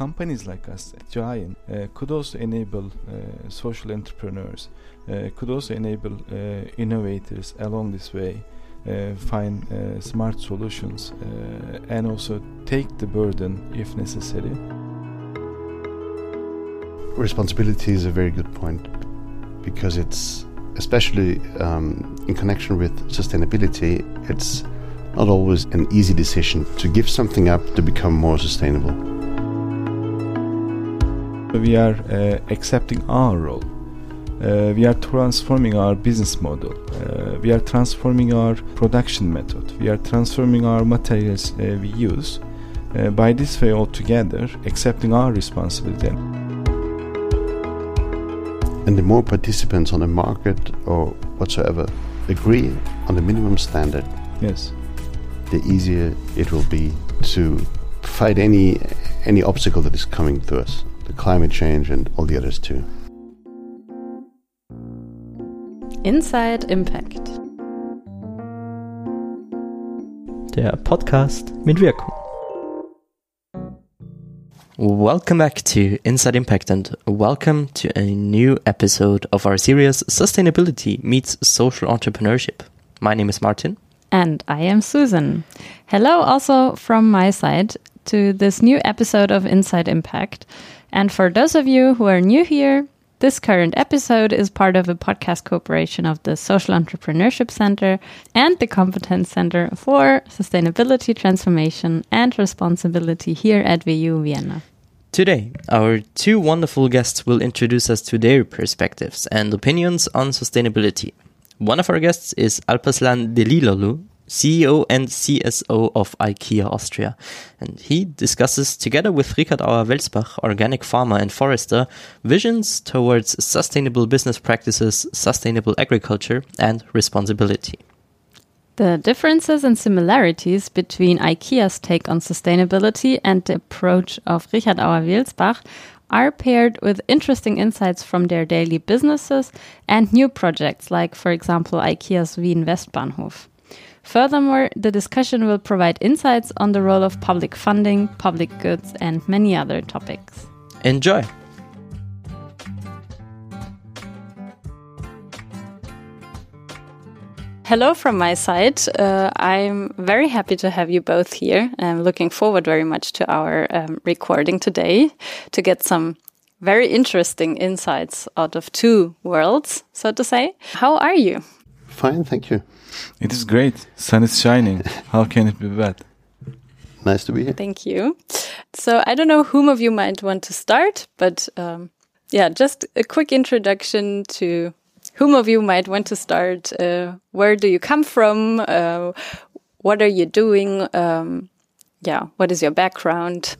companies like us, Giant, uh, could also enable uh, social entrepreneurs, uh, could also enable uh, innovators along this way. Uh, find smart solutions and also take the burden if necessary. Responsibility is a very good point because it's especially um, in connection with sustainability, it's not always an easy decision to give something up to become more sustainable. We are uh, accepting our role. Uh, we are transforming our business model. Uh, we are transforming our production method. We are transforming our materials uh, we use. Uh, by this way, altogether, accepting our responsibility. And the more participants on the market or whatsoever agree on the minimum standard, yes, the easier it will be to fight any any obstacle that is coming to us, the climate change and all the others too. Inside Impact. Der Podcast mit Wirkung. Welcome back to Inside Impact and welcome to a new episode of our series Sustainability Meets Social Entrepreneurship. My name is Martin. And I am Susan. Hello, also from my side, to this new episode of Inside Impact. And for those of you who are new here, this current episode is part of a podcast cooperation of the Social Entrepreneurship Center and the Competence Center for Sustainability Transformation and Responsibility here at WU Vienna. Today, our two wonderful guests will introduce us to their perspectives and opinions on sustainability. One of our guests is Alpaslan Deliloğlu, CEO and CSO of IKEA Austria. And he discusses, together with Richard Auer Welsbach, organic farmer and forester, visions towards sustainable business practices, sustainable agriculture, and responsibility. The differences and similarities between IKEA's take on sustainability and the approach of Richard Auer Welsbach are paired with interesting insights from their daily businesses and new projects, like, for example, IKEA's Wien Westbahnhof. Furthermore, the discussion will provide insights on the role of public funding, public goods, and many other topics. Enjoy! Hello from my side. Uh, I'm very happy to have you both here. I'm looking forward very much to our um, recording today to get some very interesting insights out of two worlds, so to say. How are you? Fine, thank you. It is great. Sun is shining. How can it be bad? Nice to be here. Thank you. So I don't know whom of you might want to start, but um, yeah, just a quick introduction to whom of you might want to start? Uh, where do you come from? Uh, what are you doing? Um, yeah, what is your background?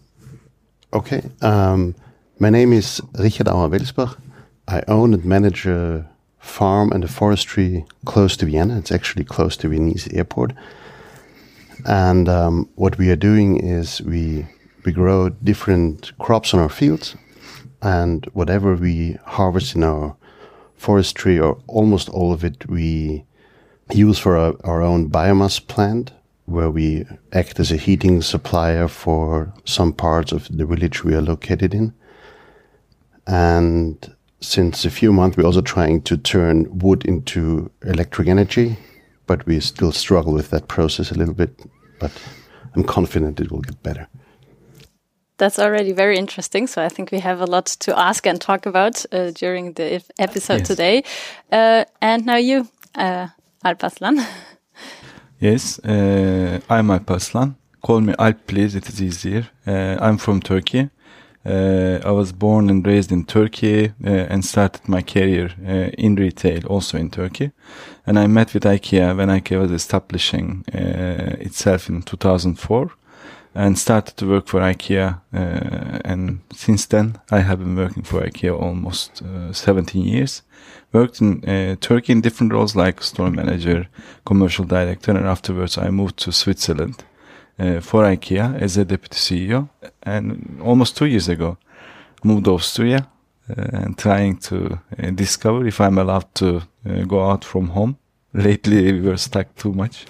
Okay, um, my name is Richard Auer-Welsbach. I own and manage a farm and a forestry close to Vienna. It's actually close to Viennese airport. And um, what we are doing is we we grow different crops on our fields, and whatever we harvest in our forestry, or almost all of it, we use for our, our own biomass plant, where we act as a heating supplier for some parts of the village we are located in. And since a few months, we're also trying to turn wood into electric energy, but we still struggle with that process a little bit. But I'm confident it will get better that's already very interesting. So I think we have a lot to ask and talk about uh, during the episode yes. today. Uh, and now you, uh, Alpaslan. yes, uh, I'm Alpaslan. Call me Alp, please. It is easier. Uh, I'm from Turkey. Uh, I was born and raised in Turkey uh, and started my career in retail, also in Turkey. And I met with IKEA when IKEA was establishing itself in 2004 and started to work for IKEA. Uh, and since then, I have been working for IKEA almost uh, 17 years. Worked in uh, Turkey in different roles like store manager, commercial director, and afterwards I moved to Switzerland uh, for IKEA as a deputy CEO. And almost two years ago, moved to Austria uh, and trying to uh, discover if I'm allowed to go out from home. Lately, we were stuck too much.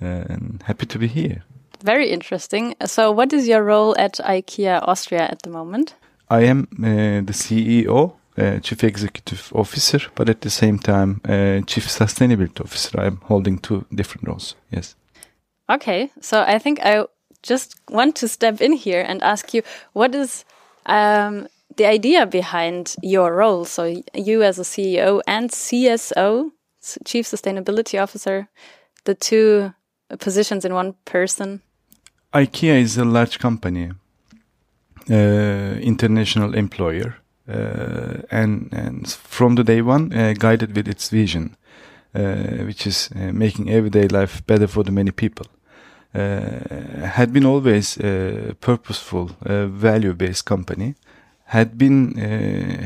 and happy to be here. Very interesting. So, what is your role at IKEA Austria at the moment? I am uh, the CEO, uh, Chief Executive Officer, but at the same time, uh, Chief Sustainability Officer. I'm holding two different roles. Yes. Okay, so I think I just want to step in here and ask you what is um, the idea behind your role? So, you as a CEO and CSO, Chief Sustainability Officer, the two positions in one person. IKEA is a large company, uh, international employer, uh, and, and from the day one, uh, guided with its vision, uh, which is uh, making everyday life better for the many people. Uh, had been always a purposeful, value-based company, had been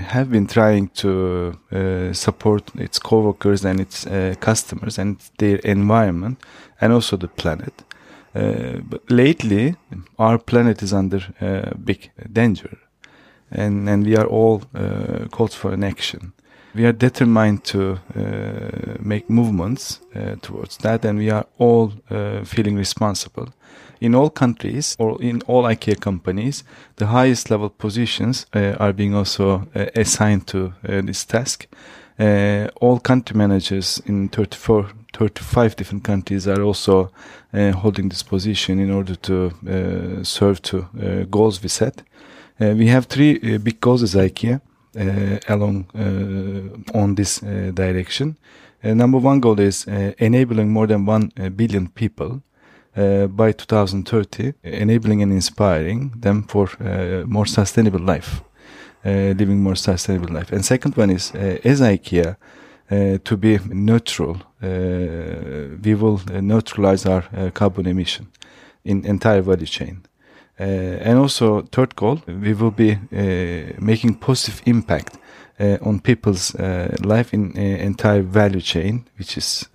have been trying to support its co-workers and its customers and their environment, and also the planet. Uh, but lately, our planet is under uh, big danger, and and we are all uh, called for an action. We are determined to uh, make movements uh, towards that, and we are all uh, feeling responsible. In all countries or in all IKEA companies, the highest level positions are being also assigned to this task. all country managers in 34 35 different countries are also uh, holding this position in order to uh, serve to uh, goals we set. Uh, we have three uh, big goals as IKEA uh, Uh, along uh, on this uh, direction. number one goal is enabling more than 1 billion people by 2030, enabling and inspiring them for more sustainable life, living more sustainable life. And second one is, as IKEA, uh, to be neutral. Uh, we will uh, neutralize our carbon emission in entire value chain. And also, third goal, we will be making positive impact uh, on people's uh, life in uh, entire value chain, which is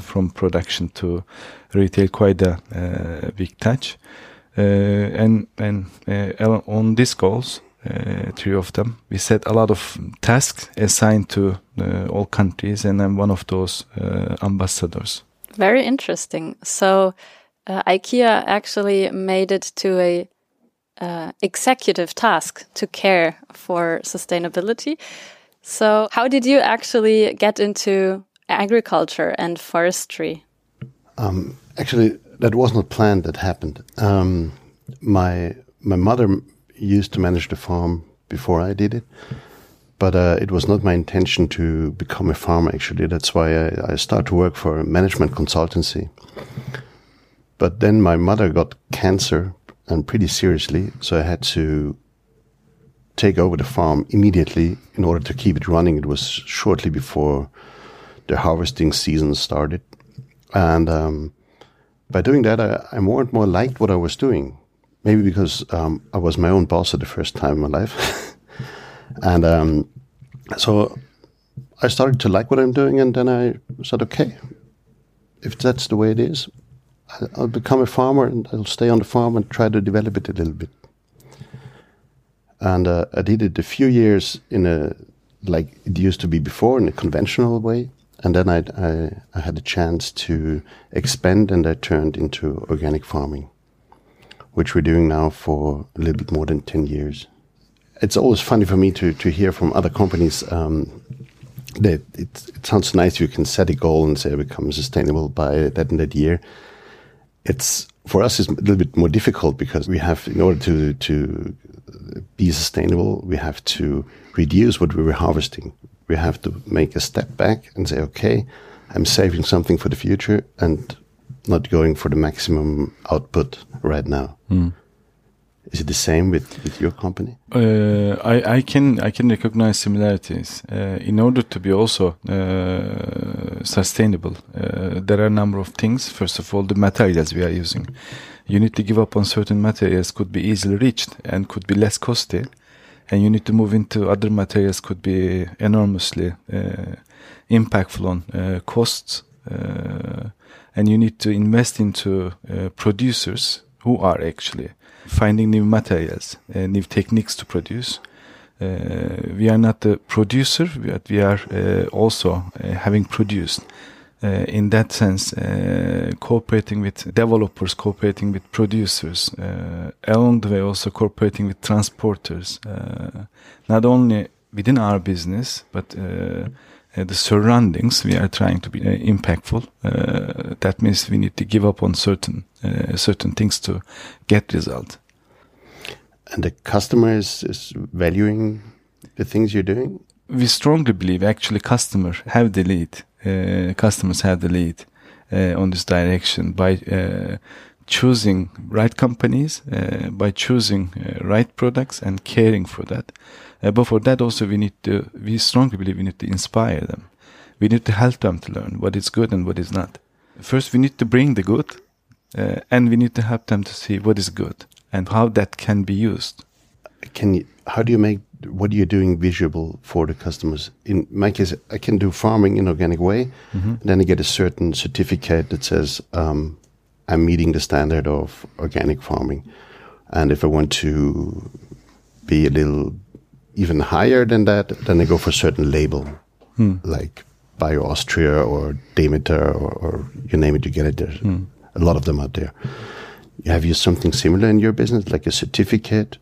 from production to retail, quite a big touch. and and on these goals, uh, three of them. We set a lot of tasks assigned to uh, all countries, and I'm one of those uh, ambassadors. Very interesting. So, uh, IKEA actually made it to a uh, executive task to care for sustainability. So, how did you actually get into agriculture and forestry? Um, actually, that was not planned. That happened. Um, my my mother used to manage the farm before I did it. But uh, it was not my intention to become a farmer, actually. That's why I, I started to work for a management consultancy. But then my mother got cancer and pretty seriously, so I had to take over the farm immediately in order to keep it running. It was shortly before the harvesting season started. And um, by doing that, I, I, more and more liked what I was doing maybe because um, I was my own boss at the first time in my life, and um, so I started to like what I'm doing, and then I said, okay, if that's the way it is, I'll become a farmer and I'll stay on the farm and try to develop it a little bit. And uh, I did it a few years in a like it used to be before in a conventional way, and then I, I, I had a chance to expand, and I turned into organic farming which we're doing now for a little bit more than 10 years. It's always funny for me to, to hear from other companies um, that it, it sounds nice you can set a goal and say become sustainable by that and that year. It's for us it's a little bit more difficult because we have in order to to be sustainable we have to reduce what we were harvesting. We have to make a step back and say, okay, I'm saving something for the future and not going for the maximum output right now. Mm. Is it the same with, with your company? Uh, I, I can I can recognize similarities. Uh, in order to be also uh, sustainable, uh, there are a number of things. First of all, the materials we are using. You need to give up on certain materials could be easily reached and could be less costly, and you need to move into other materials could be enormously uh, impactful on uh, costs and you need to invest into producers who are actually finding new materials, uh, new techniques to produce. Uh, we are not the producer, but we are uh, also uh, having produced uh, in that sense, uh, cooperating with developers, cooperating with producers, along the way also cooperating with transporters, not only within our business, but the surroundings, we are trying to be impactful. that means we need to give up on certain certain things to get result. And the customer is, is valuing the things you're doing? We strongly believe actually customers have the lead. Uh, customers have the lead uh, on this direction by uh, choosing right companies, uh, by choosing uh, right products and caring for that. Uh, but for that also we need to, we strongly believe we need to inspire them. We need to help them to learn what is good and what is not. First we need to bring the good and we need to help them to see what is good and how that can be used. Can you, how do you make what you're doing visible for the customers. In my case, I can do farming in organic way. Mm-hmm. Then I get a certain certificate that says um, I'm meeting the standard of organic farming. And if I want to be a little even higher than that, then they go for a certain label, hmm. like Bio Austria or Demeter or, or, you name it, you get it. There's hmm. a lot of them out there. Have you something similar in your business, like a certificate,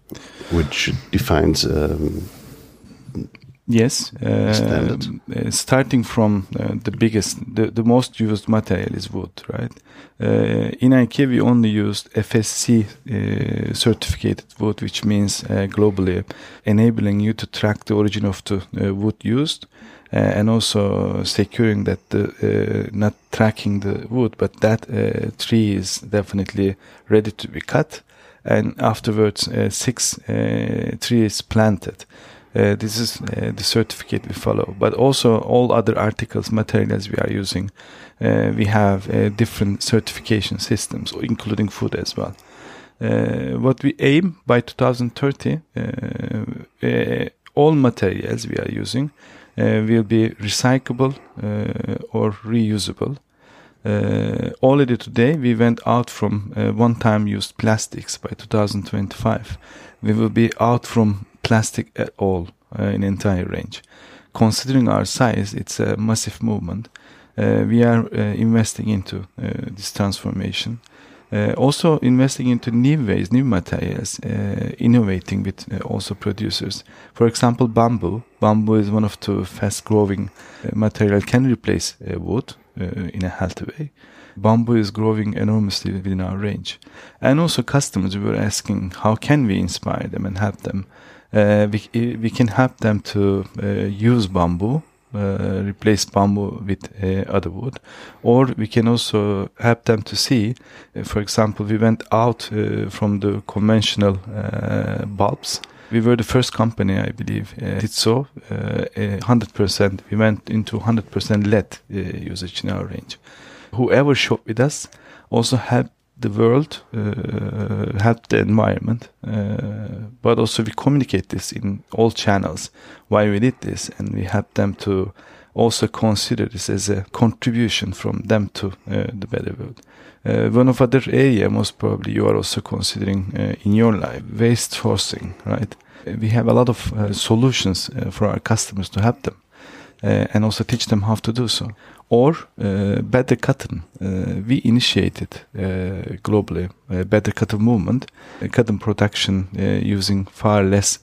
which defines? Um, yes, uh, uh, starting from uh, the biggest, the, the most used material is wood, right? Uh, in IKEA, we only used FSC uh, certificated wood, which means uh, globally enabling you to track the origin of the wood used uh, and also securing that the uh, not tracking the wood, but that uh, tree is definitely ready to be cut, and afterwards six trees planted. Uh, this is uh, the certificate we follow. But also all other articles, materials we are using, uh, we have different certification systems, including food as well. what we aim by 2030, all materials we are using uh, will be recyclable uh, or reusable. Uh, already today, we went out from one-time used plastics by 2025. We will be out from plastic at all in entire range. Considering our size, it's a massive movement. Uh, we are uh, investing into uh, this transformation. also investing into new ways, new materials, innovating with also producers. For example, bamboo bamboo is one of the fast growing uh, material can replace uh, wood uh, in a healthy way bamboo is growing enormously within our range and also customers were asking how can we inspire them and help them uh, we, we can help them to uh, use bamboo uh, replace bamboo with other wood or we can also help them to see for example we went out from the conventional bulbs we were the first company, I believe, uh, did so. Uh, 100%. We went into 100% LED uh, usage in our range. Whoever shopped with us also helped the world, uh, helped the environment, uh, but also we communicate this in all channels. Why we did this, and we help them to also consider this as a contribution from them to uh, the better world. Uh, one of other area most probably you are also considering uh, in your life waste sourcing right we have a lot of uh, solutions for our customers to help them and also teach them how to do so or better cotton we initiated globally a better cotton movement cotton production using far less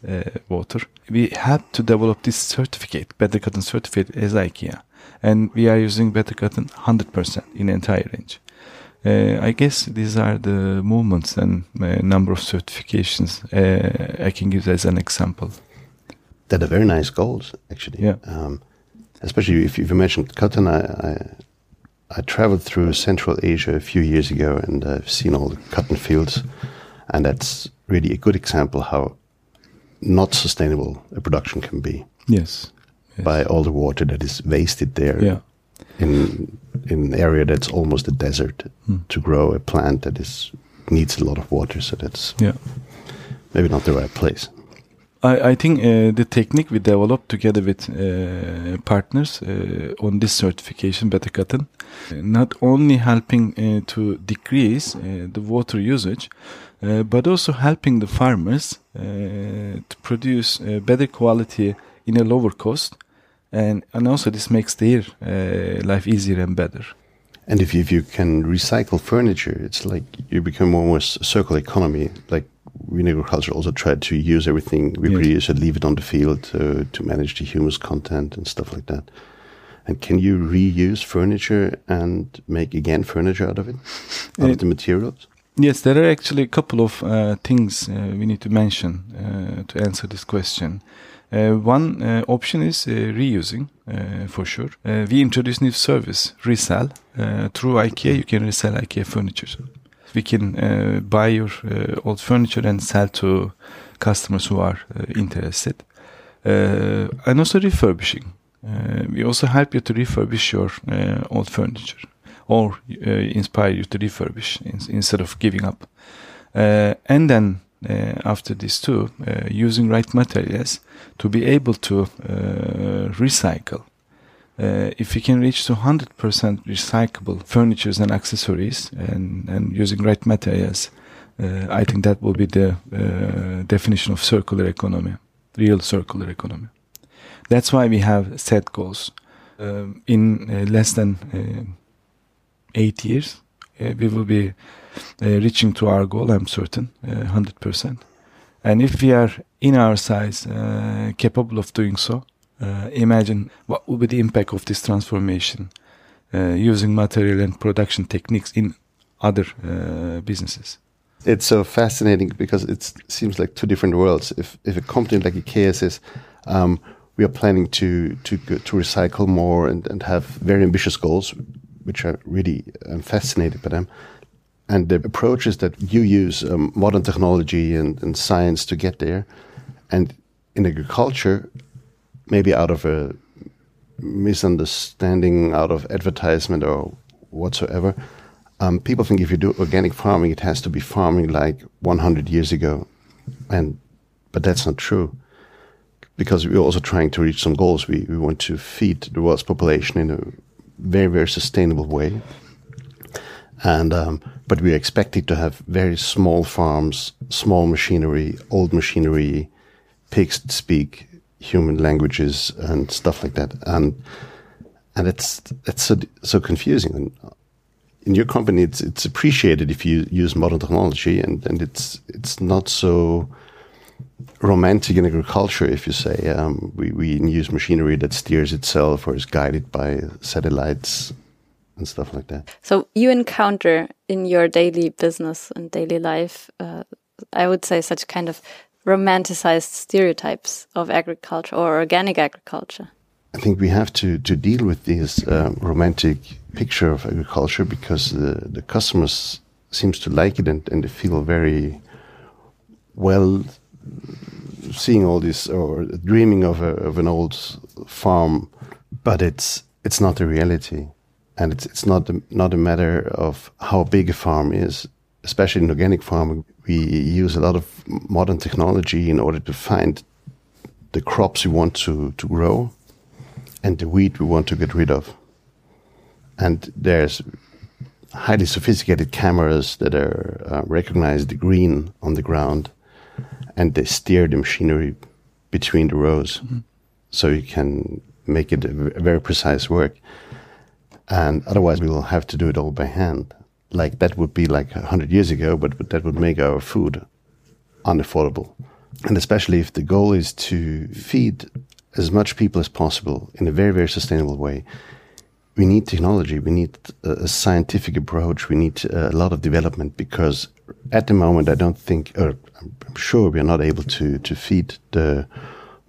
water we had to develop this certificate better cotton certificate as IKEA and we are using better cotton 100% in the entire range uh, I guess these are the movements and uh, number of certifications uh, I can give as an example. That are very nice goals, actually. Yeah. Um, especially if you mentioned cotton, I, I, I traveled through Central Asia a few years ago, and I've seen all the cotton fields, and that's really a good example how not sustainable a production can be. Yes. yes. By all the water that is wasted there. Yeah in in an area that's almost a desert mm. to grow a plant that is needs a lot of water. So that's yeah maybe not the right place. I, I think uh, the technique we developed together with uh, partners uh, on this certification, Better Cotton, not only helping uh, to decrease uh, the water usage, uh, but also helping the farmers to produce better quality in a lower cost and and also this makes their uh, life easier and better. And if you, if you can recycle furniture, it's like you become almost a circular economy. Like we in agriculture also try to use everything we Yes. produce and leave it on the field to, to manage the humus content and stuff like that. And can you reuse furniture and make again furniture out of it, out Uh, of the materials? Yes, there are actually a couple of uh, things uh, we need to mention uh, to answer this question. Uh, one uh, option is uh, reusing, uh, for sure. Uh, we introduced new service, resell. Uh, through IKEA, you can resell IKEA furniture. We can buy your old furniture and sell to customers who are interested. And also refurbishing. We also help you to refurbish your old furniture or inspire you to refurbish in, instead of giving up. And then after this too, uh, using right materials to be able to uh, recycle. Uh, if we can reach to 100% recyclable furnitures and accessories and, and using right materials, uh, I think that will be the uh, definition of circular economy, real circular economy. That's why we have set goals. Um, in uh, less than uh, eight years, uh, we will be uh, reaching to our goal, I'm certain, uh, 100%. And if we are in our size uh, capable of doing so, uh, imagine what will be the impact of this transformation uh, using material and production techniques in other uh, businesses. It's so fascinating because it seems like two different worlds. If if a company like IKEA says, um, we are planning to to to recycle more and, and have very ambitious goals, which are really I'm fascinated by them. And the approach is that you use um, modern technology and, and science to get there, and in agriculture, maybe out of a misunderstanding, out of advertisement or whatsoever, um, people think if you do organic farming, it has to be farming like 100 years ago, and but that's not true, because we're also trying to reach some goals. We we want to feed the world's population in a very very sustainable way, and um, but we're expected to have very small farms, small machinery, old machinery, pigs that speak human languages and stuff like that, and and it's it's so so confusing. And in your company, it's it's appreciated if you use modern technology, and and it's it's not so romantic in agriculture if you say. Um, we we use machinery that steers itself or is guided by satellites and stuff like that. So you encounter in your daily business and daily life, uh, I would say, such kind of romanticized stereotypes of agriculture or organic agriculture. I think we have to, to deal with this um, romantic picture of agriculture because the, the customers seems to like it and, and they feel very well seeing all this or dreaming of a, of an old farm, but it's it's not the reality, and it's it's not a, not a matter of how big a farm is. Especially in organic farming, we use a lot of modern technology in order to find the crops we want to, to grow and the weed we want to get rid of. And there's highly sophisticated cameras that are uh, recognize the green on the ground and they steer the machinery between the rows so you can make it a very precise work. And otherwise, we will have to do it all by hand. Like that would be like a hundred years ago, but, but that would make our food unaffordable. And especially if the goal is to feed as much people as possible in a very, very sustainable way, we need technology. We need a, scientific approach. We need uh, a lot of development because at the moment, I don't think, or I'm sure we are not able to, to feed the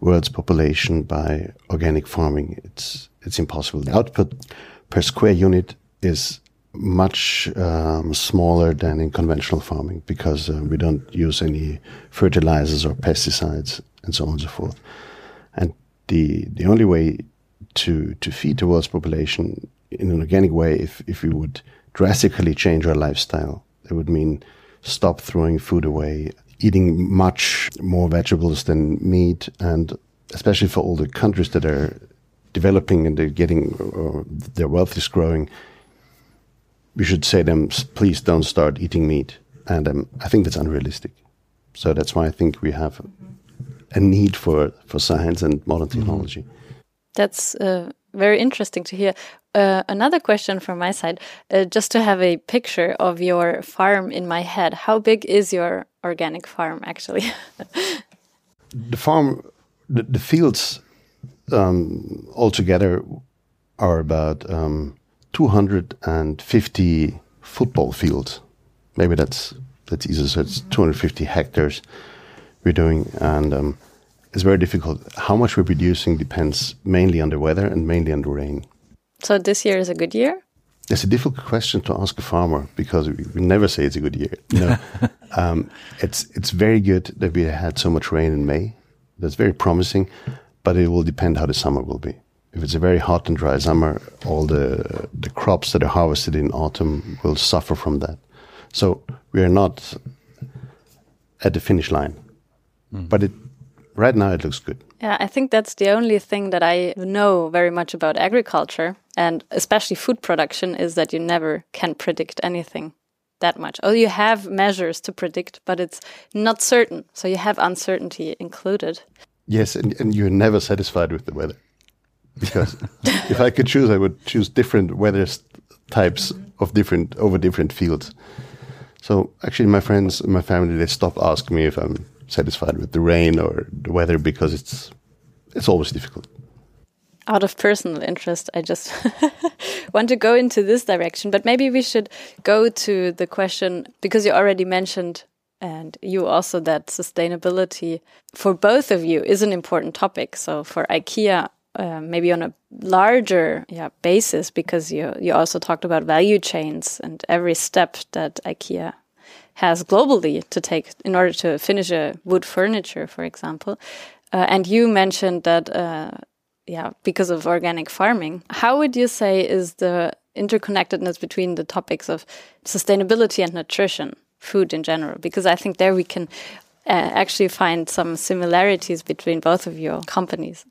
world's population by organic farming. It's, it's impossible. The output per square unit is much um, smaller than in conventional farming because uh, we don't use any fertilizers or pesticides and so on and so forth. And the the only way to to feed the world's population in an organic way, if if we would drastically change our lifestyle, it would mean stop throwing food away, eating much more vegetables than meat, and especially for all the countries that are developing and they're getting uh, their wealth is growing we should say them, please don't start eating meat. And um, I think that's unrealistic. So that's why I think we have a need for, for science and modern technology. That's uh, very interesting to hear. Uh, another question from my side, uh, just to have a picture of your farm in my head. How big is your organic farm actually? the farm, the, the fields um, altogether are about um, 250 football fields. Maybe that's that's easy. So it's 250 hectares we're doing, and um, it's very difficult. How much we're producing depends mainly on the weather and mainly on the rain. So this year is a good year. It's a difficult question to ask a farmer because we, we never say it's a good year. No, um, it's it's very good that we had so much rain in May. That's very promising, but it will depend how the summer will be. If it's a very hot and dry summer, all the the crops that are harvested in autumn will suffer from that. So we are not at the finish line, mm. but it right now it looks good. Yeah, I think that's the only thing that I know very much about agriculture and especially food production is that you never can predict anything that much. Oh, you have measures to predict, but it's not certain. So you have uncertainty included. Yes, and, and you're never satisfied with the weather. Because if I could choose, I would choose different weather types of different over different fields. So actually, my friends, and my family, they stop asking me if I'm satisfied with the rain or the weather because it's it's always difficult. Out of personal interest, I just want to go into this direction, but maybe we should go to the question because you already mentioned and you also that sustainability for both of you is an important topic. So for IKEA, uh, maybe on a larger yeah, basis, because you you also talked about value chains and every step that IKEA has globally to take in order to finish a wood furniture, for example. Uh, and you mentioned that, uh, yeah, because of organic farming. How would you say is the interconnectedness between the topics of sustainability and nutrition, food in general? Because I think there we can uh, actually find some similarities between both of your companies.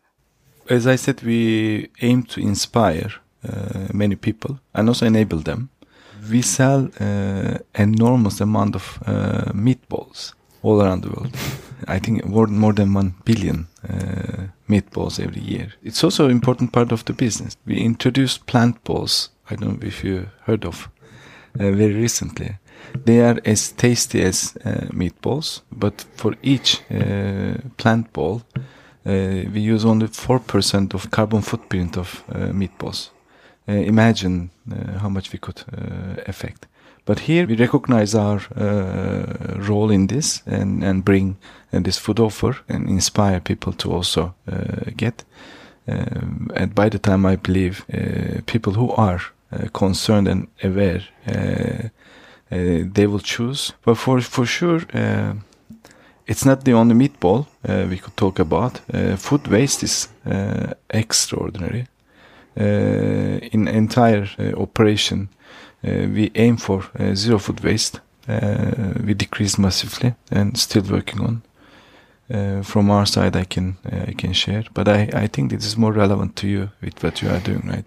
As I said, we aim to inspire uh, many people and also enable them we sell uh, enormous amount of uh, meatballs all around the world. I think more, than one billion uh, meatballs every year. It's also an important part of the business. We introduced plant balls. I don't know if you heard of uh, very recently. They are as tasty as uh, meatballs, but for each uh, plant ball, we use only four percent of carbon footprint of meatballs. Uh, imagine uh, how much we could uh, affect. But here we recognize our role in this and, and bring this food offer and inspire people to also get. Um, and by the time I believe people who are concerned and aware uh, they will choose. But for for sure, uh, it's not the only meatball uh, we could talk about. food waste is extraordinary. Uh, in entire uh, operation, uh, we aim for zero food waste. we decrease massively and still working on. Uh, from our side I can uh, I can share. But I, I think this is more relevant to you with what you are doing, right?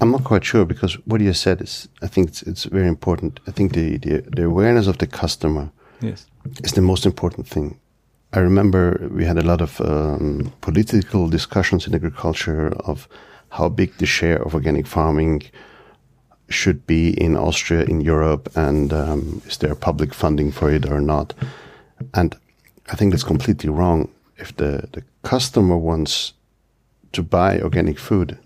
I'm not quite sure because what you said is I think it's it's very important. I think the the, the awareness of the customer yes. is the most important thing. I remember we had a lot of um, political discussions in agriculture of how big the share of organic farming should be in Austria, in Europe, and um, is there public funding for it or not? And I think that's completely wrong. If the, the customer wants to buy organic food,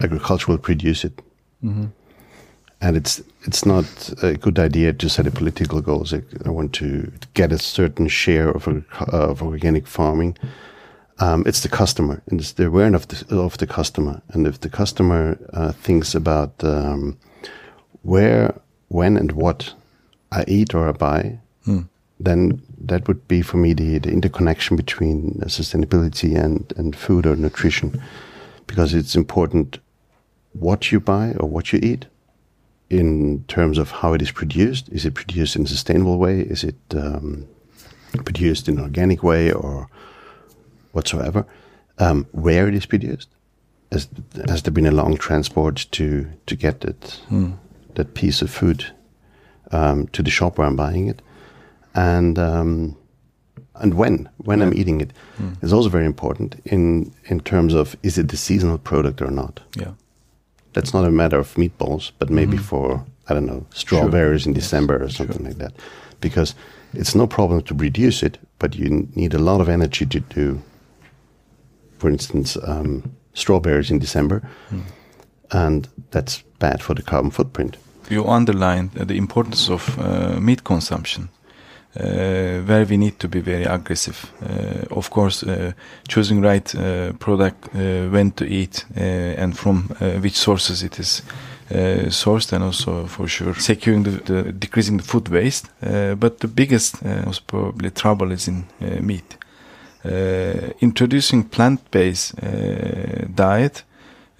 agriculture will produce it. Mm -hmm and it's it's not a good idea to set a political goals. I, I want to get a certain share of, of organic farming. Um, it's the customer, and it's the awareness of the, of the customer. And if the customer uh, thinks about um, where, when, and what I eat or I buy, hmm. then that would be for me the, the interconnection between sustainability and, and food or nutrition, because it's important what you buy or what you eat in terms of how it is produced. Is it produced in a sustainable way? Is it um, produced in an organic way or whatsoever? Um, where it is produced? Has, has there been a long transport to to get that hmm. that piece of food um, to the shop where I'm buying it? And um, and when when I'm eating it is also very important in in terms of is it the seasonal product or not. Yeah. That's not a matter of meatballs, but maybe for I don't know strawberries in Yes, December or something like that, because it's no problem to reduce it, but you need a lot of energy to do. For instance, um, strawberries in December, and that's bad for the carbon footprint. you underlined uh, the importance of uh, meat consumption, where we need to be very aggressive. Uh, of course, uh, choosing right uh, product, uh, when to eat, uh, and from uh, which sources it is uh, sourced, and also for sure securing the, the decreasing the food waste. Uh, but the biggest, uh, most probably trouble is in uh, meat. Uh, introducing plant-based uh, diet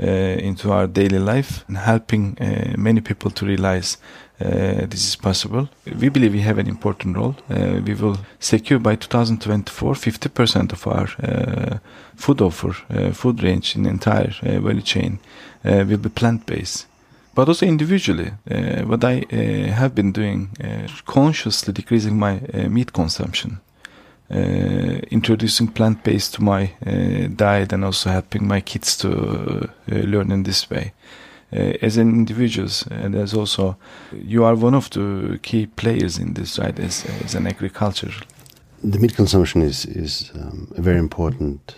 uh, into our daily life and helping uh, many people to realize uh, this is possible. We believe we have an important role. Uh, we will secure by 2024 50% of our uh, food offer, uh, food range in the entire uh, value chain uh, will be plant-based. But also individually, uh, what I uh, have been doing, uh, consciously decreasing my uh, meat consumption uh, introducing plant based to my uh, diet and also helping my kids to uh, learn in this way. Uh, as an individuals, and as also you are one of the key players in this, right? As, as an agriculture. the meat consumption is is um, a very important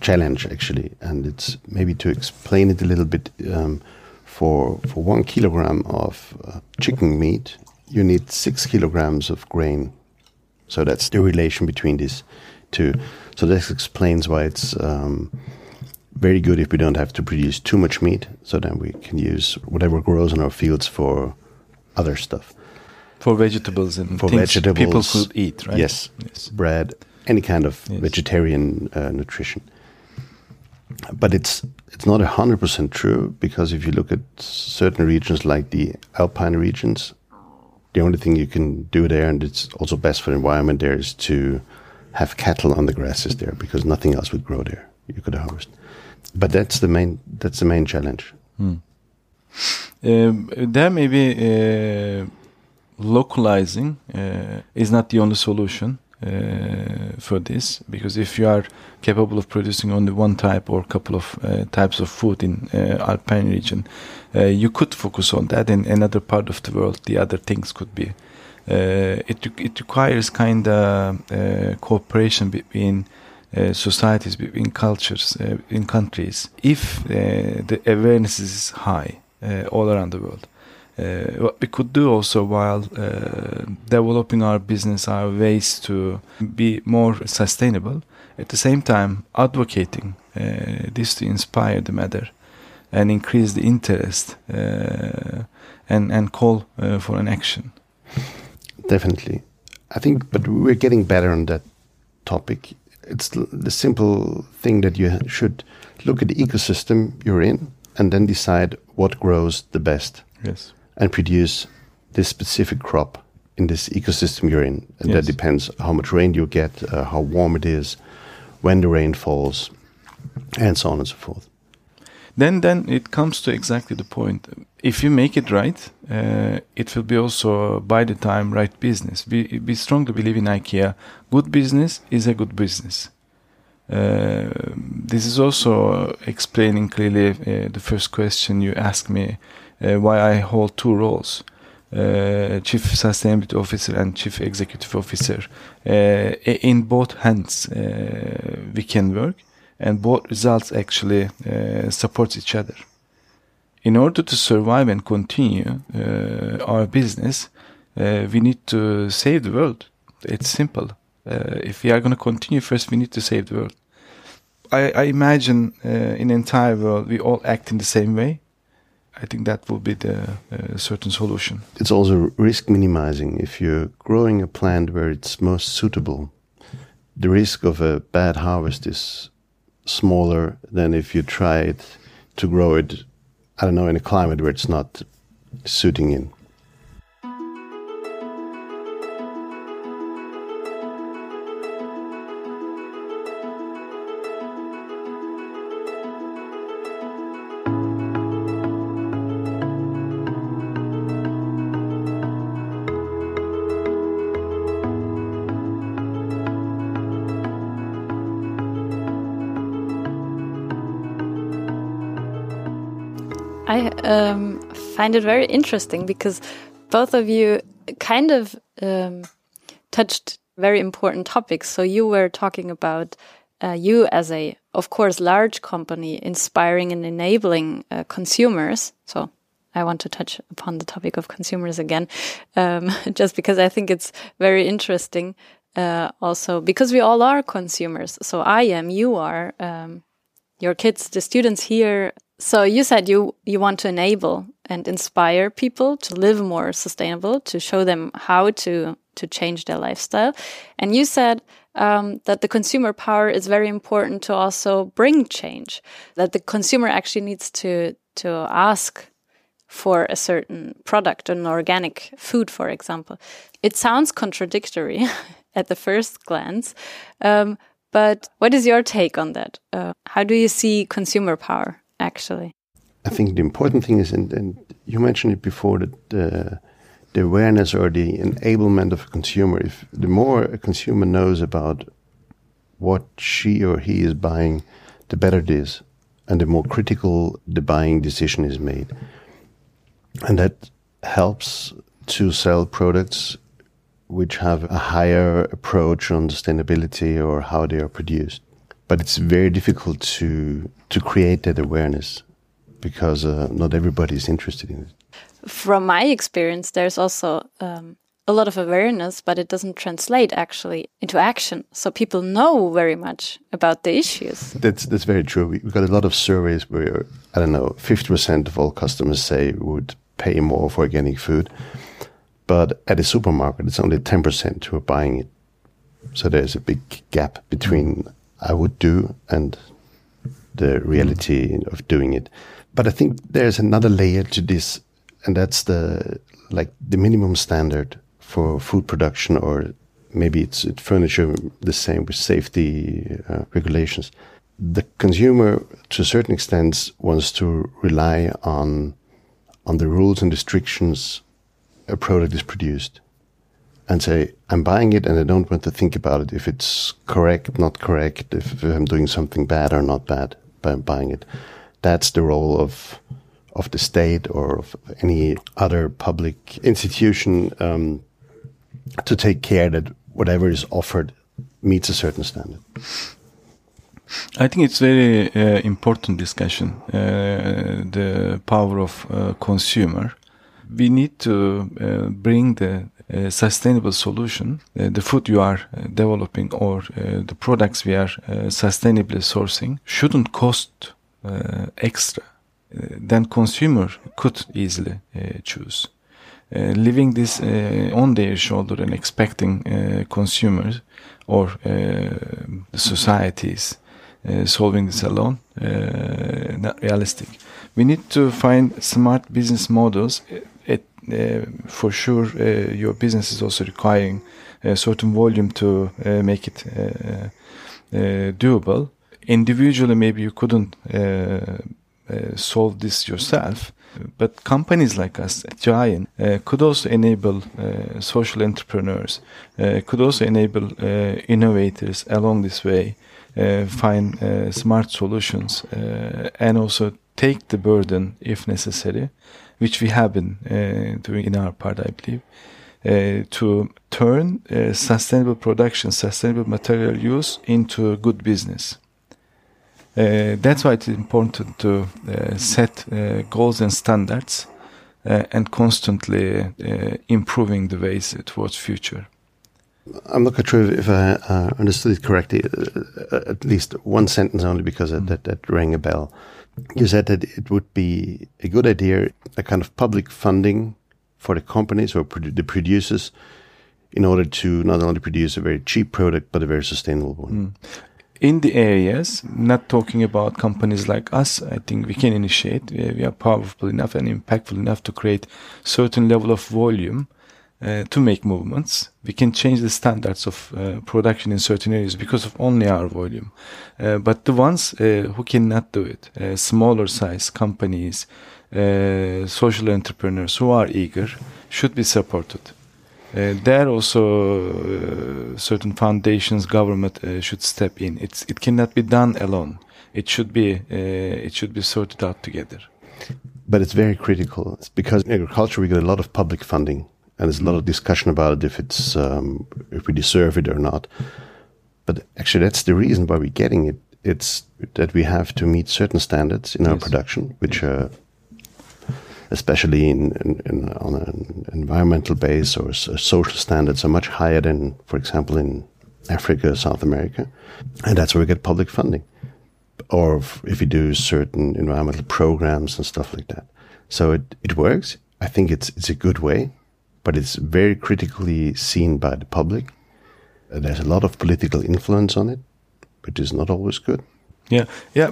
challenge actually, and it's maybe to explain it a little bit. Um, for for one kilogram of uh, chicken meat, you need six kilograms of grain. So that's the relation between these two. So this explains why it's um, very good if we don't have to produce too much meat. So then we can use whatever grows in our fields for other stuff. For vegetables and For things people vegetables, could eat, right? Yes, Yes. bread, any kind of Yes. vegetarian uh, nutrition. But it's it's not hundred percent true because if you look at certain regions like the alpine regions, the only thing you can do there, and it's also best for the environment there, is to have cattle on the grasses there because nothing else would grow there. You could harvest, but that's the main that's the main challenge. Um, there may be uh, localizing uh, is not the only solution uh, for this because if you are capable of producing only one type or couple of uh, types of food in uh, alpine region, uh, you could focus on that. In another part of the world, the other things could be. It it requires kind of cooperation between uh, societies, between cultures, uh, in countries. If uh, the awareness is high uh, all around the world, what we could do also while developing our business, our ways to be more sustainable, at the same time advocating this to inspire the matter and increase the interest and and call for an action. Definitely. I think, but we're getting better on that topic. It's the simple thing that you should look at the ecosystem you're in and then decide what grows the best Yes. and produce this specific crop in this ecosystem you're in. And Yes. that depends how much rain you get, uh, how warm it is, when the rain falls, and so on and so forth. Then then it comes to exactly the point. If you make it right uh, it will be also by the time right business. We, we strongly believe in ikea. Good business is a good business. Uh, this is also explaining clearly uh, the first question you asked me uh, why i hold two roles uh, chief sustainability officer and chief executive officer. Uh, in both hands uh, we can work and both results actually uh, supports each other. In order to survive and continue uh, our business, uh, we need to save the world. It's simple. Uh, if we are going to continue, first we need to save the world. I, I imagine uh, in entire world we all act in the same way. I think that will be the uh, certain solution. It's also risk minimizing. If you're growing a plant where it's most suitable, the risk of a bad harvest is smaller than if you try it to grow it, I don't know, in a climate where it's not suiting in. Find it very interesting because both of you kind of um, touched very important topics. So you were talking about uh, you as a, of course, large company inspiring and enabling uh, consumers. So I want to touch upon the topic of consumers again, um, just because I think it's very interesting. Uh, also, because we all are consumers. So I am, you are, um, your kids, the students here. So you said you you want to enable and inspire people to live more sustainable, to show them how to to change their lifestyle, and you said um, that the consumer power is very important to also bring change. That the consumer actually needs to to ask for a certain product, an organic food, for example. It sounds contradictory at the first glance, um, but what is your take on that? Uh, how do you see consumer power actually? I think the important thing is, and, and you mentioned it before, that the, the awareness or the enablement of a consumer. If the more a consumer knows about what she or he is buying, the better it is, and the more critical the buying decision is made and that helps to sell products which have a higher approach on sustainability or how they are produced. But it's very difficult to to create that awareness because uh, not everybody is interested in it. From my experience, there's also um, a lot of awareness, but it doesn't translate actually into action. So people know very much about the issues. That's that's very true. We, have got a lot of surveys where I don't know, fifty percent of all customers say would pay more for organic food. But at a supermarket, it's only 10% who are buying it. So there's a big gap between I would do and the reality of doing it. But I think there's another layer to this, and that's the like the minimum standard for food production, or maybe it's furniture the same with safety uh, regulations. The consumer, to a certain extent, wants to rely on on the rules and restrictions a product is produced and say, I'm buying it and I don't want to think about it if it's correct, not correct, if I'm doing something bad or not bad by buying it. That's the role of of the state or of any other public institution um, to take care that whatever is offered meets a certain standard. I think it's very uh, important discussion. Uh, the power of uh, consumer. We need to uh, bring the uh, sustainable solution. Uh, the food you are uh, developing or uh, the products we are uh, sustainably sourcing shouldn't cost extra. then consumer could easily choose. leaving this on their shoulder and expecting consumers or the societies uh, solving this alone. Uh, not realistic. We need to find smart business models. Uh, for sure, your business is also requiring a certain volume to make it doable. Individually, maybe you couldn't solve this yourself but companies like us, Giant, uh, could also enable uh, social entrepreneurs, uh, could also enable innovators along this way uh, find uh, smart solutions uh, and also take the burden if necessary, which we have been doing in our part, I believe. Uh, to turn uh, sustainable production, sustainable material use into a good business. Uh, that's why it's important to set goals and standards and constantly improving the ways towards future. I'm not quite sure if I uh, understood it correctly. Uh, uh, at least one sentence only because mm. that, that rang a bell. You said that it would be a good idea, a kind of public funding for the companies or produ the producers in order to not only produce a very cheap product but a very sustainable one. Mm. In the areas, not talking about companies like us, I think we can initiate. We are powerful enough and impactful enough to create certain level of volume uh, to make movements. We can change the standards of uh, production in certain areas because of only our volume. Uh, but the ones uh, who cannot do it, uh, smaller size companies, social entrepreneurs who are eager, should be supported. there also certain foundations, government should step in. It's, it cannot be done alone. It should be it should be sorted out together but it's very critical it's because in agriculture we get a lot of public funding and there's a lot of discussion about it if it's um, if we deserve it or not but actually that's the reason why we're getting it it's that we have to meet certain standards in our Yes. production which are especially in, in, in on an environmental base or s- social standards are much higher than for example in Africa South America and that's where we get public funding or if, if you do certain environmental programs and stuff like that. So it, it works. I think it's it's a good way, but it's very critically seen by the public. Uh, there's a lot of political influence on it, which is not always good. Yeah, yeah.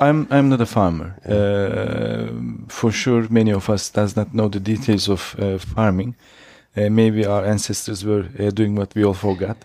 I'm I'm not a farmer. Uh, for sure, many of us does not know the details of uh, farming. Uh, maybe our ancestors were uh, doing what we all forgot.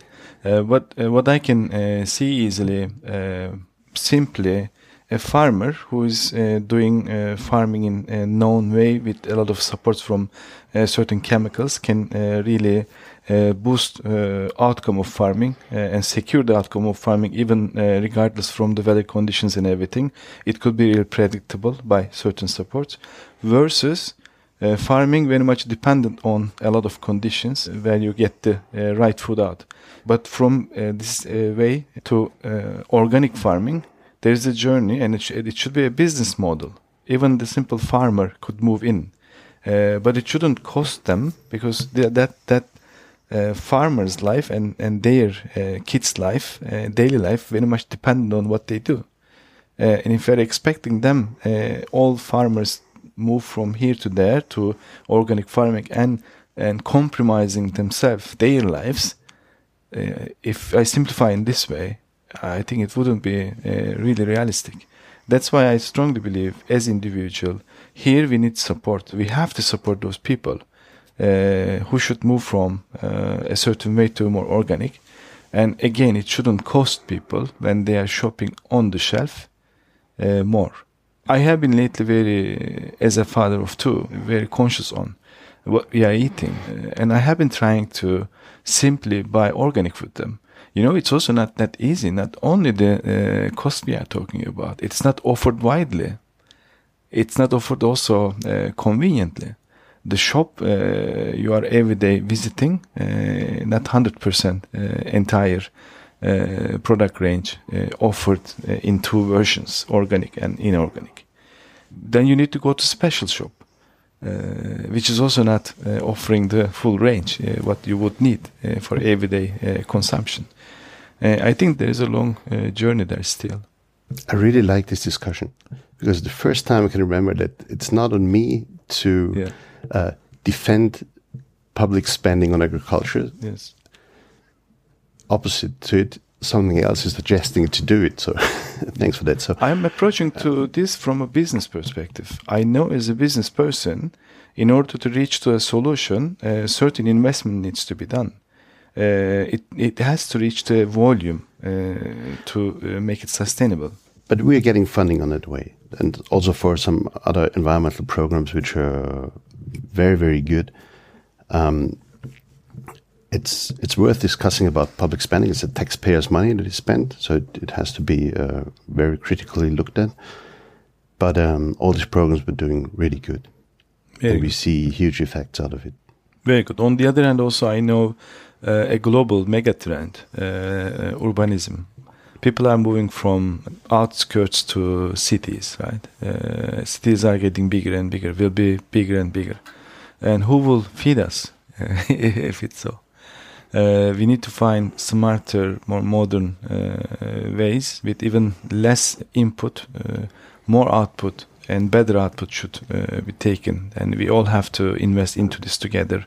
Uh, but uh, what I can uh, see easily, uh, simply, a farmer who is uh, doing uh, farming in a known way with a lot of support from uh, certain chemicals can uh, really uh, boost uh, outcome of farming and secure the outcome of farming even regardless from the weather conditions and everything. It could be really predictable by certain supports versus farming very much dependent on a lot of conditions where you get the right food out. But from this way to organic farming there is a journey and it, sh- it should be a business model even the simple farmer could move in uh, but it shouldn't cost them because the, that that uh, farmer's life and and their uh, kids' life, uh, daily life, very much dependent on what they do. Uh, and if we're expecting them, uh, all farmers move from here to there to organic farming and and compromising themselves, their lives. If I simplify in this way, I think it wouldn't be uh, really realistic. That's why I strongly believe, as individual, here we need support. We have to support those people uh, who should move from uh, a certain way to more organic. And again, it shouldn't cost people when they are shopping on the shelf uh, more. I have been lately very, as a father of two, very conscious on what we are eating, and I have been trying to simply buy organic with them. You know, it's also not that easy. Not only the uh, cost we are talking about, it's not offered widely. It's not offered also uh, conveniently. The shop uh, you are every day visiting, uh, not hundred percent uh, entire uh, product range offered in two versions, organic and inorganic. Then you need to go to special shop, uh, which is also not uh, offering the full range uh, what you would need for everyday consumption. Uh, I think there is a long uh, journey there still. I really like this discussion because the first time I can remember that it's not on me to Yeah. uh, defend public spending on agriculture. Yes. Opposite to it, something else is suggesting to do it. So thanks for that. So I'm approaching to this from a business perspective. I know as a business person, in order to reach to a solution, a certain investment needs to be done. Uh, it it has to reach the volume uh, to uh, make it sustainable. but we are getting funding on that way, and also for some other environmental programs which are very very good. Um, it's it's worth discussing about public spending. It's the taxpayers' money that is spent, so it, it has to be uh, very critically looked at. But um, all these programs were doing really good, Very and we see huge effects out of it. Very good. On the other hand, also I know a global mega trend, uh, urbanism. People are moving from outskirts to cities, right? Uh, cities are getting bigger and bigger. Will be bigger and bigger. And who will feed us if it's so? Uh, we need to find smarter, more modern uh, ways with even less input, uh, more output, and better output should uh, be taken. And we all have to invest into this together,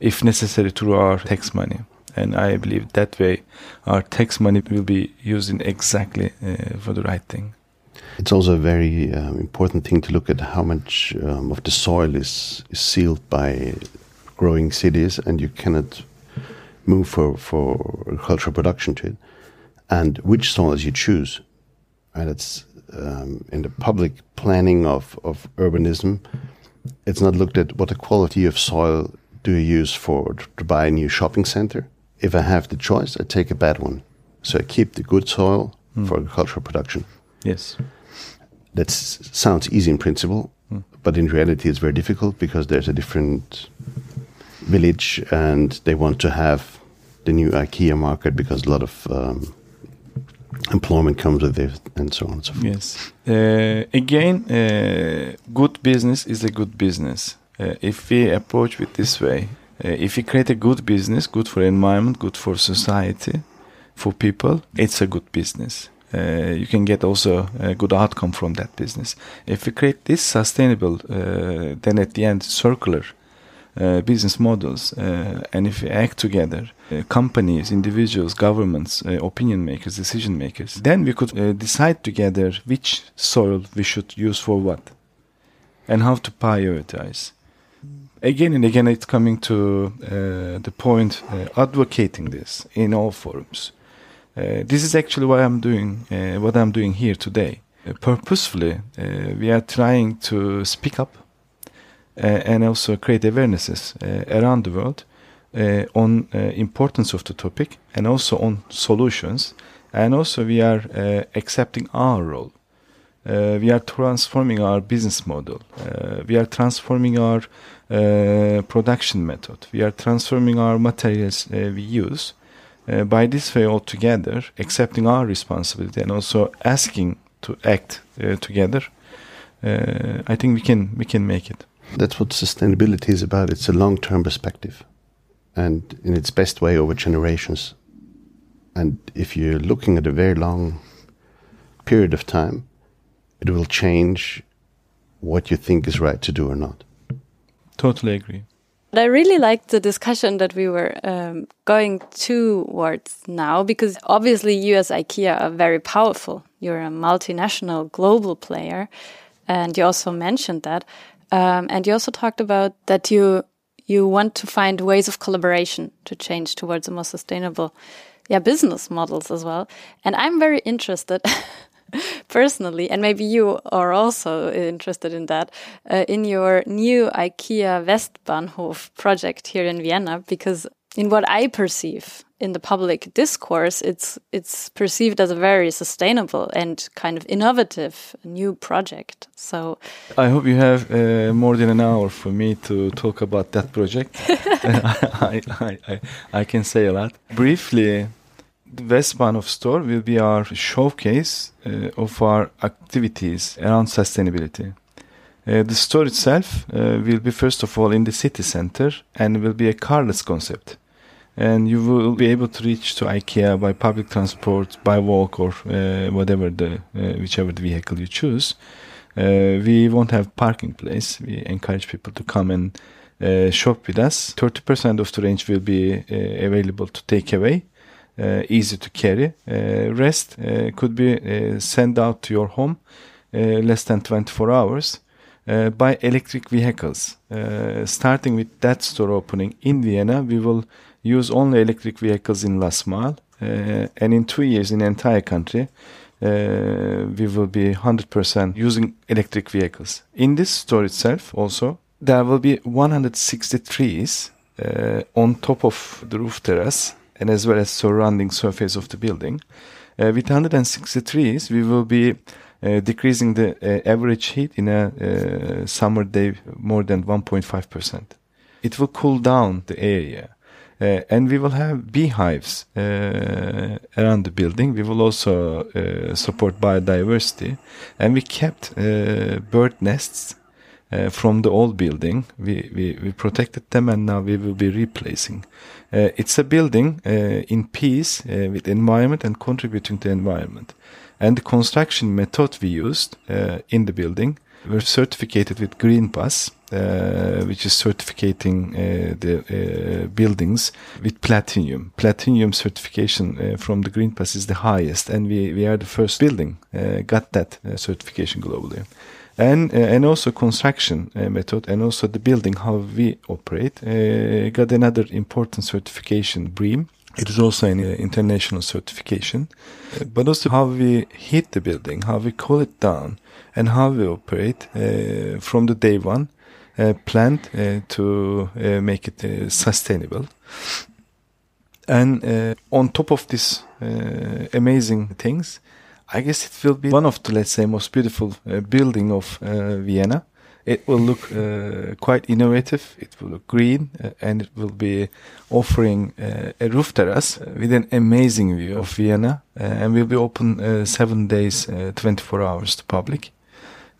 if necessary, through our tax money. And I believe that way our tax money will be used in exactly uh, for the right thing. It's also a very um, important thing to look at how much um, of the soil is, is sealed by growing cities, and you cannot move for, for agricultural production to it, and which soils you choose. And it's um, in the public planning of, of urbanism, it's not looked at what the quality of soil do you use for to buy a new shopping center. If I have the choice, I take a bad one. So I keep the good soil for agricultural production Yes. that sounds easy in principle, But in reality, it's very difficult because there's a different village, and they want to have the new IKEA market because a lot of um, employment comes with it, and so on and so forth. Yes. Uh, again, uh, good business is a good business. Uh, if we approach it this way, uh, if we create a good business, good for environment, good for society, for people, it's a good business. Uh, you can get also a good outcome from that business. If we create this sustainable, uh, then at the end circular uh, business models, uh, and if we act together, companies, individuals, governments, opinion makers, decision makers, then we could decide together which soil we should use for what, and how to prioritize. Again and again, it's coming to uh, the point advocating this in all forums. this is actually why I'm doing what I'm doing here today. purposefully, we are trying to speak up uh, and also create awarenesses uh, around the world uh, on importance of the topic and also on solutions. And also we are accepting our role. Uh, we are transforming our business model. Uh, we are transforming our uh, production method. We are transforming our materials we use. by this way all together, accepting our responsibility and also asking to act together, I think we can we can make it. That's what sustainability is about. It's a long term perspective and in its best way over generations. And if you're looking at a very long period of time, it will change what you think is right to do or not. Totally agree. I really liked the discussion that we were um, going towards now because obviously you as IKEA are very powerful. You're a multinational global player. And you also mentioned that. Um, and you also talked about that you you want to find ways of collaboration to change towards a more sustainable yeah business models as well and i'm very interested personally and maybe you are also interested in that uh, in your new ikea westbahnhof project here in vienna because in what i perceive in the public discourse, it's it's perceived as a very sustainable and kind of innovative new project. So I hope you have uh, more than an hour for me to talk about that project. I, I, I, I, can say a lot briefly. The Westbahnhof store will be our showcase uh, of our activities around sustainability. Uh, the store itself uh, will be first of all in the city center and will be a carless concept and you will be able to reach to IKEA by public transport, by walk, or uh, whatever the uh, whichever the vehicle you choose. Uh, we won't have parking place. We encourage people to come and shop with us. Thirty percent of the range will be available to take away. Uh, easy to carry. rest could be sent out to your home less than 24 hours. Uh, by electric vehicles. Uh, starting with that store opening in Vienna, we will use only electric vehicles in last uh, and in two years in the entire country, uh, we will be 100% using electric vehicles. In this store itself, also, there will be 160 trees uh, on top of the roof terrace and as well as surrounding surface of the building. Uh, with 160 trees, we will be uh, decreasing the uh, average heat in a uh, summer day more than 1.5%. It will cool down the area. Uh, and we will have beehives uh, around the building. We will also support biodiversity, and we kept bird nests uh, from the old building. We, we, we protected them and now we will be replacing. Uh, it's a building uh, in peace with environment and contributing to environment. And the construction method we used in the building were certificated with Green Pass, which is certifying the buildings with platinum. Platinum certification from the Green Pass is the highest, and we, we are the first building got that certification globally. And and also construction method, and also the building how we operate. Got another important certification, BREEAM, it is also an international certification, but also how we heat the building, how we cool it down, and how we operate uh, from the day one uh, planned uh, to uh, make it uh, sustainable. And uh, on top of these amazing things, I guess it will be one of the let's say most beautiful building of Vienna. It will look uh, quite innovative. It will look green, uh, and it will be offering uh, a roof terrace with an amazing view of Vienna, uh, and will be open uh, seven days, uh, 24 hours to public.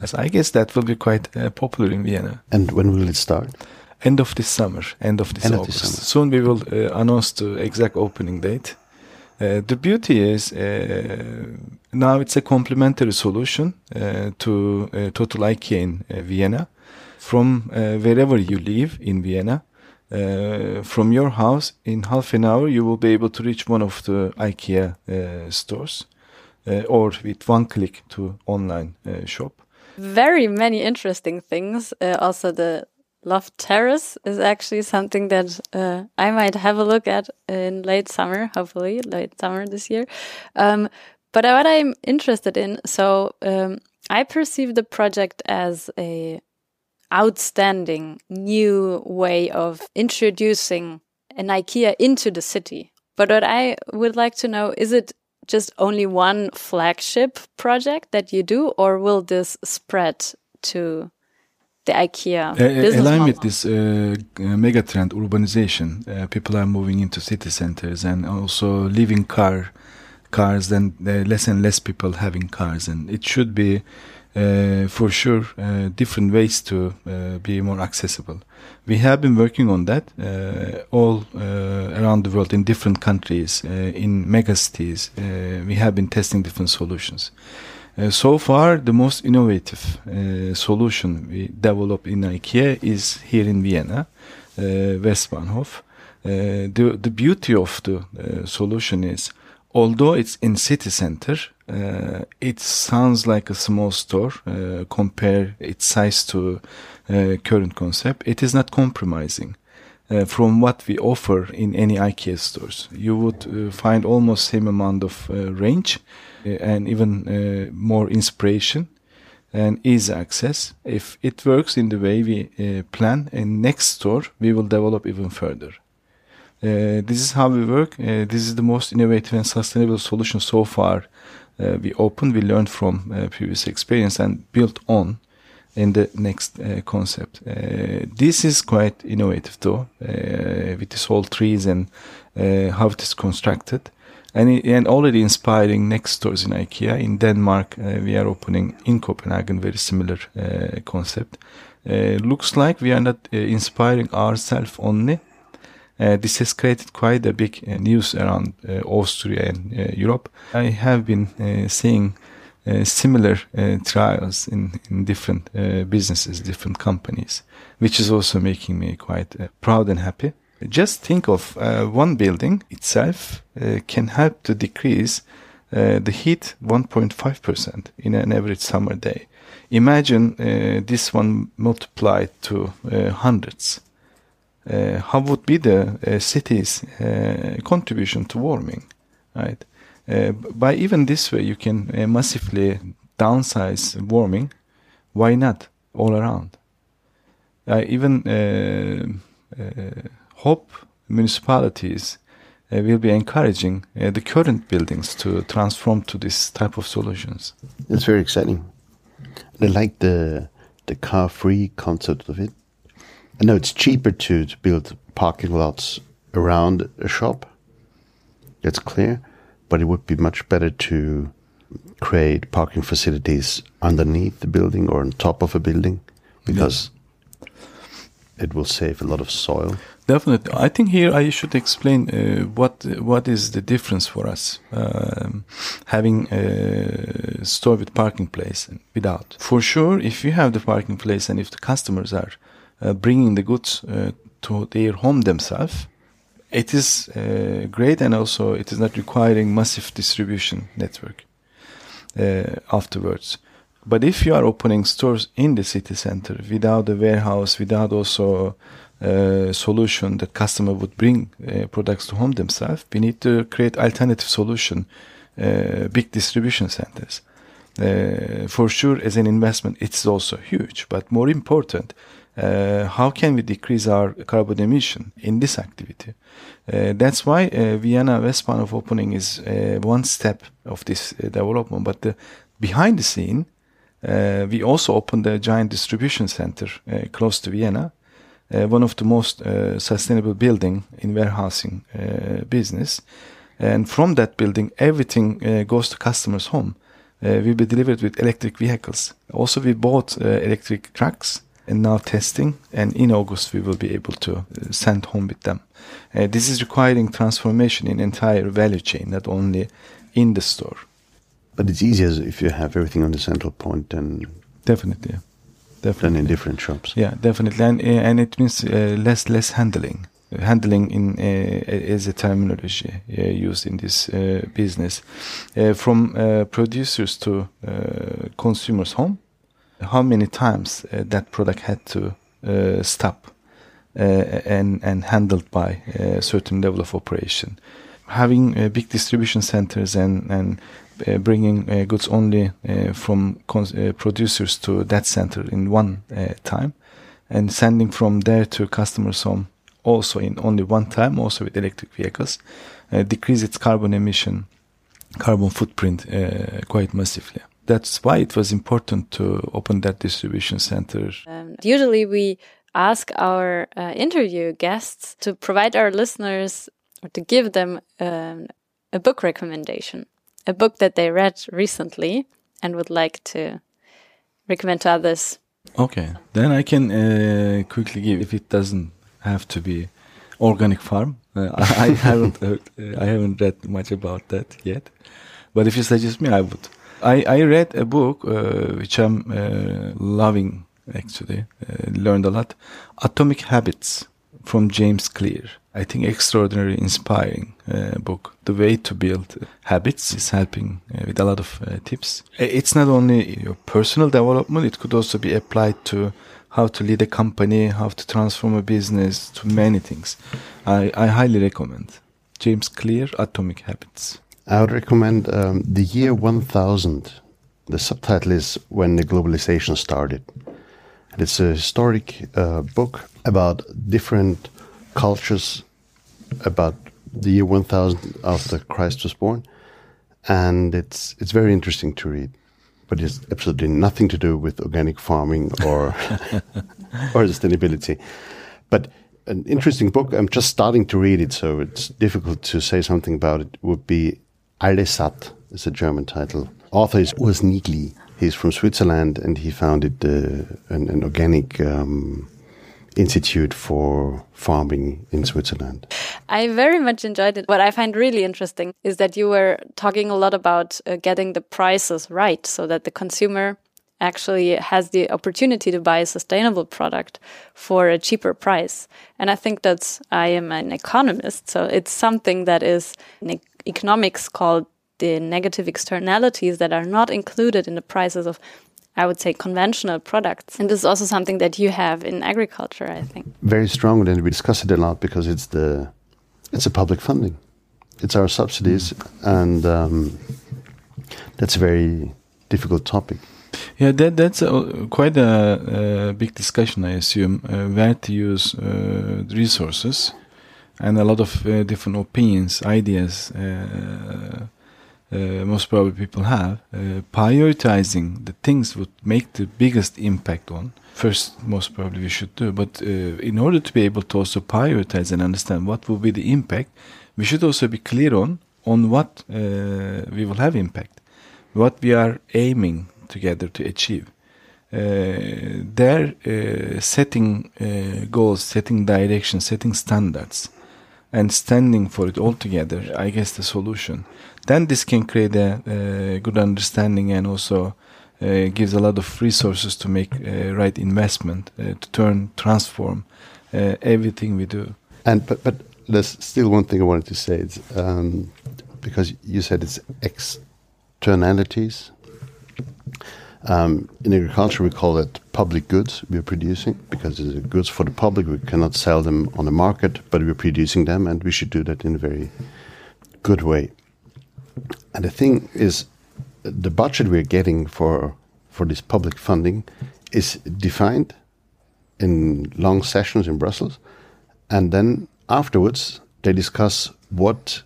As I guess that will be quite uh, popular in Vienna. And when will it start? End of this summer, end of this End of this August. summer. Soon we will uh, announce the exact opening date. Uh, the beauty is uh, now it's a complementary solution uh, to uh, Total IKEA in uh, Vienna. From wherever you live in Vienna, from your house in half an hour you will be able to reach one of the IKEA stores, or with one click to online shop. Very many interesting things. Also, the Loft Terrace is actually something that uh, I might have a look at in late summer, hopefully late summer this year. Um, but what I'm interested in, so um, I perceive the project as a outstanding new way of introducing an IKEA into the city. But what I would like to know is it just only one flagship project that you do, or will this spread to the IKEA Uh, business align with this uh, uh, mega trend urbanization. Uh, people are moving into city centers and also leaving car cars then uh, less and less people having cars. And it should be uh, for sure uh, different ways to uh, be more accessible. We have been working on that uh, all uh, around the world in different countries uh, in megacities uh, we have been testing different solutions uh, so far, the most innovative uh, solution we developed in IKEA is here in Vienna, uh, Westbahnhof. Uh, the the beauty of the uh, solution is, although it's in city center, uh, it sounds like a small store. Compare its size to current concept, it is not compromising. Uh, from what we offer in any IKEA stores, you would uh, find almost same amount of uh, range and even uh, more inspiration and easy access. If it works in the way we uh, plan, in next store we will develop even further. Uh, this is how we work. Uh, this is the most innovative and sustainable solution so far. Uh, we opened, we learned from uh, previous experience and built on in the next uh, concept. Uh, this is quite innovative though, uh, with this whole trees and uh, how it is constructed. And, i- and already inspiring next stores in IKEA. In Denmark, uh, we are opening in Copenhagen, very similar uh, concept. Uh, looks like we are not uh, inspiring ourselves only. Uh, this has created quite a big uh, news around Austria and Europe. I have been seeing similar trials in, in different businesses, different companies, which is also making me quite proud and happy. Just think of uh, one building itself uh, can help to decrease uh, the heat 1.5% in an average summer day. Imagine uh, this one multiplied to uh, hundreds. Uh, how would be the city's contribution to warming, right? By even this way, you can massively downsize warming. Why not all around? Even uh, hope municipalities uh, will be encouraging uh, the current buildings to transform to this type of solutions. It's very exciting. And I like the the car free concept of it. I know it's cheaper to, to build parking lots around a shop. That's clear. But it would be much better to create parking facilities underneath the building or on top of a building because it will save a lot of soil. Definitely, I think here I should explain uh, what what is the difference for us um, having a store with parking place and without. For sure, if you have the parking place and if the customers are uh, bringing the goods uh, to their home themselves, it is uh, great, and also it is not requiring massive distribution network uh, afterwards. But if you are opening stores in the city center without a warehouse, without also solution that customer would bring uh, products to home themselves, we need to create alternative solution, uh, big distribution centers. Uh, for sure, as an investment, it's also huge. But more important, uh, how can we decrease our carbon emission in this activity? Uh, that's why Vienna Westbahnhof opening is one step of this development. But the behind the scene, we also opened a giant distribution center close to Vienna, one of the most uh, sustainable building in warehousing uh, business. And from that building, everything uh, goes to customers' home. Uh, will be delivered with electric vehicles. Also, we bought uh, electric trucks and now testing. And in August, we will be able to uh, send home with them. Uh, this is requiring transformation in entire value chain, not only in the store. But it's easier if you have everything on the central point than, Definitely, yeah. than definitely. in different shops. Yeah, definitely, and uh, and it means uh, less less handling. Handling in uh, is a terminology uh, used in this uh, business, uh, from uh, producers to uh, consumers' home. How many times uh, that product had to uh, stop uh, and and handled by a certain level of operation. Having uh, big distribution centers and and bringing uh, goods only uh, from uh, producers to that center in one uh, time, and sending from there to customers' home also in only one time, also with electric vehicles, uh, decrease its carbon emission, carbon footprint uh, quite massively. That's why it was important to open that distribution center. Um, usually, we ask our uh, interview guests to provide our listeners or to give them um, a book recommendation, a book that they read recently and would like to recommend to others. Okay, then I can uh, quickly give if it doesn't have to be organic farm. Uh, I, I haven't heard, uh, I haven't read much about that yet, but if you suggest me, I would. I, I read a book uh, which I'm uh, loving actually. Uh, learned a lot. Atomic Habits from James Clear. I think extraordinary, inspiring uh, book. The way to build habits is helping uh, with a lot of uh, tips. Uh, It's not only your personal development; it could also be applied to how to lead a company, how to transform a business, to many things. I, I highly recommend James Clear, Atomic Habits. I would recommend um, The Year 1000. The subtitle is When the Globalization Started. It's a historic uh, book about different cultures, about the year 1000 after Christ was born. And it's, it's very interesting to read. But it's absolutely nothing to do with organic farming or, or sustainability. But an interesting book, I'm just starting to read it, so it's difficult to say something about it, would be Alle satt is a German title. Author is Urs Niggli. He's from Switzerland and he founded uh, an, an organic um, institute for farming in Switzerland. I very much enjoyed it. What I find really interesting is that you were talking a lot about uh, getting the prices right so that the consumer actually has the opportunity to buy a sustainable product for a cheaper price. And I think that's, I am an economist, so it's something that is in economics called the negative externalities that are not included in the prices of I would say conventional products. And this is also something that you have in agriculture, I think. Very strong, and we discuss it a lot because it's the it's a public funding, it's our subsidies, and um, that's a very difficult topic. Yeah, that that's a, quite a, a big discussion, I assume, uh, where to use uh, resources, and a lot of uh, different opinions, ideas. Uh, most probably people have uh, prioritizing the things would make the biggest impact on. First, most probably we should do, but uh, in order to be able to also prioritize and understand what will be the impact, we should also be clear on on what uh, we will have impact, what we are aiming together to achieve. Uh, there, uh, setting goals, setting direction, setting standards, and standing for it all together, I guess the solution. Then this can create a, a good understanding and also uh, gives a lot of resources to make uh, right investment uh, to turn transform uh, everything we do. And but but there's still one thing I wanted to say. It's um, because you said it's externalities. Um, in agriculture, we call it public goods we're producing because it's goods for the public. We cannot sell them on the market, but we're producing them, and we should do that in a very good way. And the thing is, the budget we're getting for for this public funding is defined in long sessions in Brussels, and then afterwards they discuss what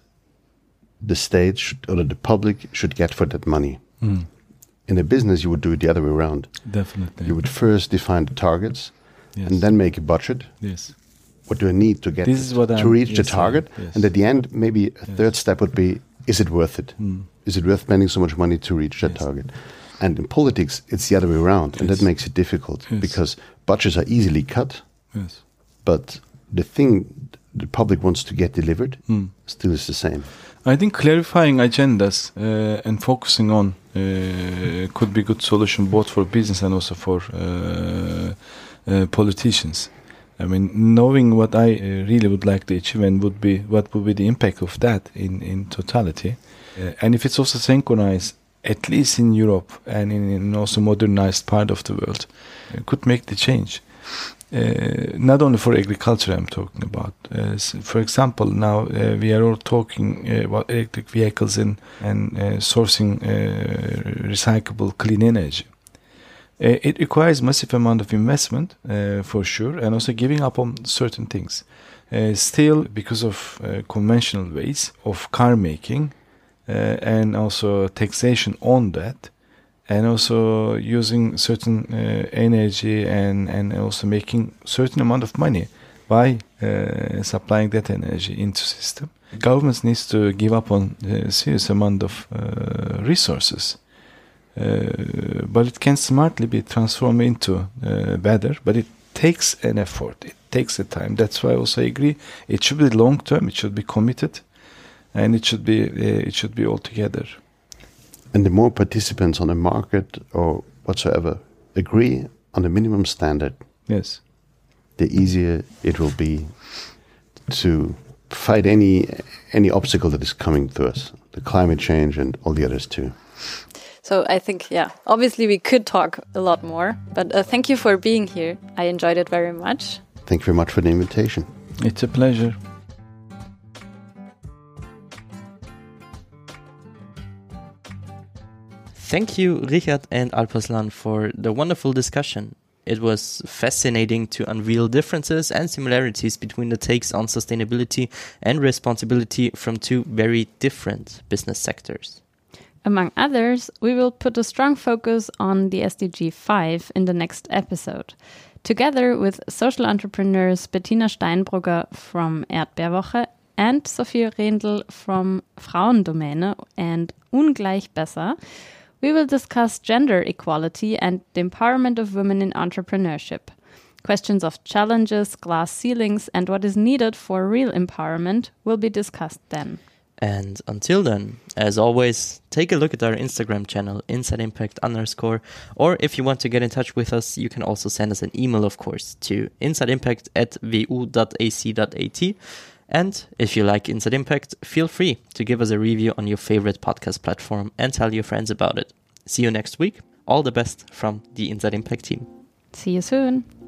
the state should, or the public should get for that money. In In a business, you would do it the other way around. Definitely. You would first define the targets yes. and then make a budget. yes. What do I need to get This is what to I'm- reach the target? yes. And at the end, maybe a third step would be: Is it worth it? Mm. Is it worth spending so much money to reach that Yes. target? And in politics, it's the other way around, and that makes it difficult Yes. because budgets are easily cut, Yes. but the thing the public wants to get delivered Mm. still is the same. I think clarifying agendas uh, and focusing on uh, could be a good solution both for business and also for uh, uh, politicians. I mean, knowing what I uh, really would like to achieve and would be what would be the impact of that in in totality, uh, and if it's also synchronized, at least in Europe and in, in also modernized part of the world, uh, could make the change. Uh, not only for agriculture I'm talking about. Uh, for example, now uh, we are all talking uh, about electric vehicles and, and sourcing recyclable clean energy. Uh, it requires massive amount of investment uh, for sure, and also giving up on certain things. Uh, still, because of conventional ways of car making and also taxation on that, and also using certain energy and and also making certain amount of money by uh, supplying that energy into system. Governments needs to give up on a serious amount of uh, resources, but it can smartly be transformed into uh, better. But it takes an effort. It takes a time. That's why I also agree. It should be long term. It should be committed, and it should be uh, it should be all together. And the more participants on a market or whatsoever agree on a minimum standard, Yes. the easier it will be to fight any any obstacle that is coming to us, the climate change and all the others too. So I think, yeah, obviously we could talk a lot more, but uh, thank you for being here. I enjoyed it very much. Thank you very much for the invitation. It's a pleasure. Thank you, Richard and Alpaslan, for the wonderful discussion. It was fascinating to unveil differences and similarities between the takes on sustainability and responsibility from two very different business sectors. Among others, we will put a strong focus on the SDG 5 in the next episode. Together with social entrepreneurs Bettina Steinbrugger from Erdbeerwoche and Sophie Rendl from Frauendomäne and Ungleich Besser, we will discuss gender equality and the empowerment of women in entrepreneurship. Questions of challenges, glass ceilings, and what is needed for real empowerment will be discussed then. And until then, as always, take a look at our Instagram channel, Inside Impact underscore, or if you want to get in touch with us, you can also send us an email, of course, to insideimpact at wu.ac.at. And if you like Inside Impact, feel free to give us a review on your favorite podcast platform and tell your friends about it. See you next week. All the best from the Inside Impact team. See you soon.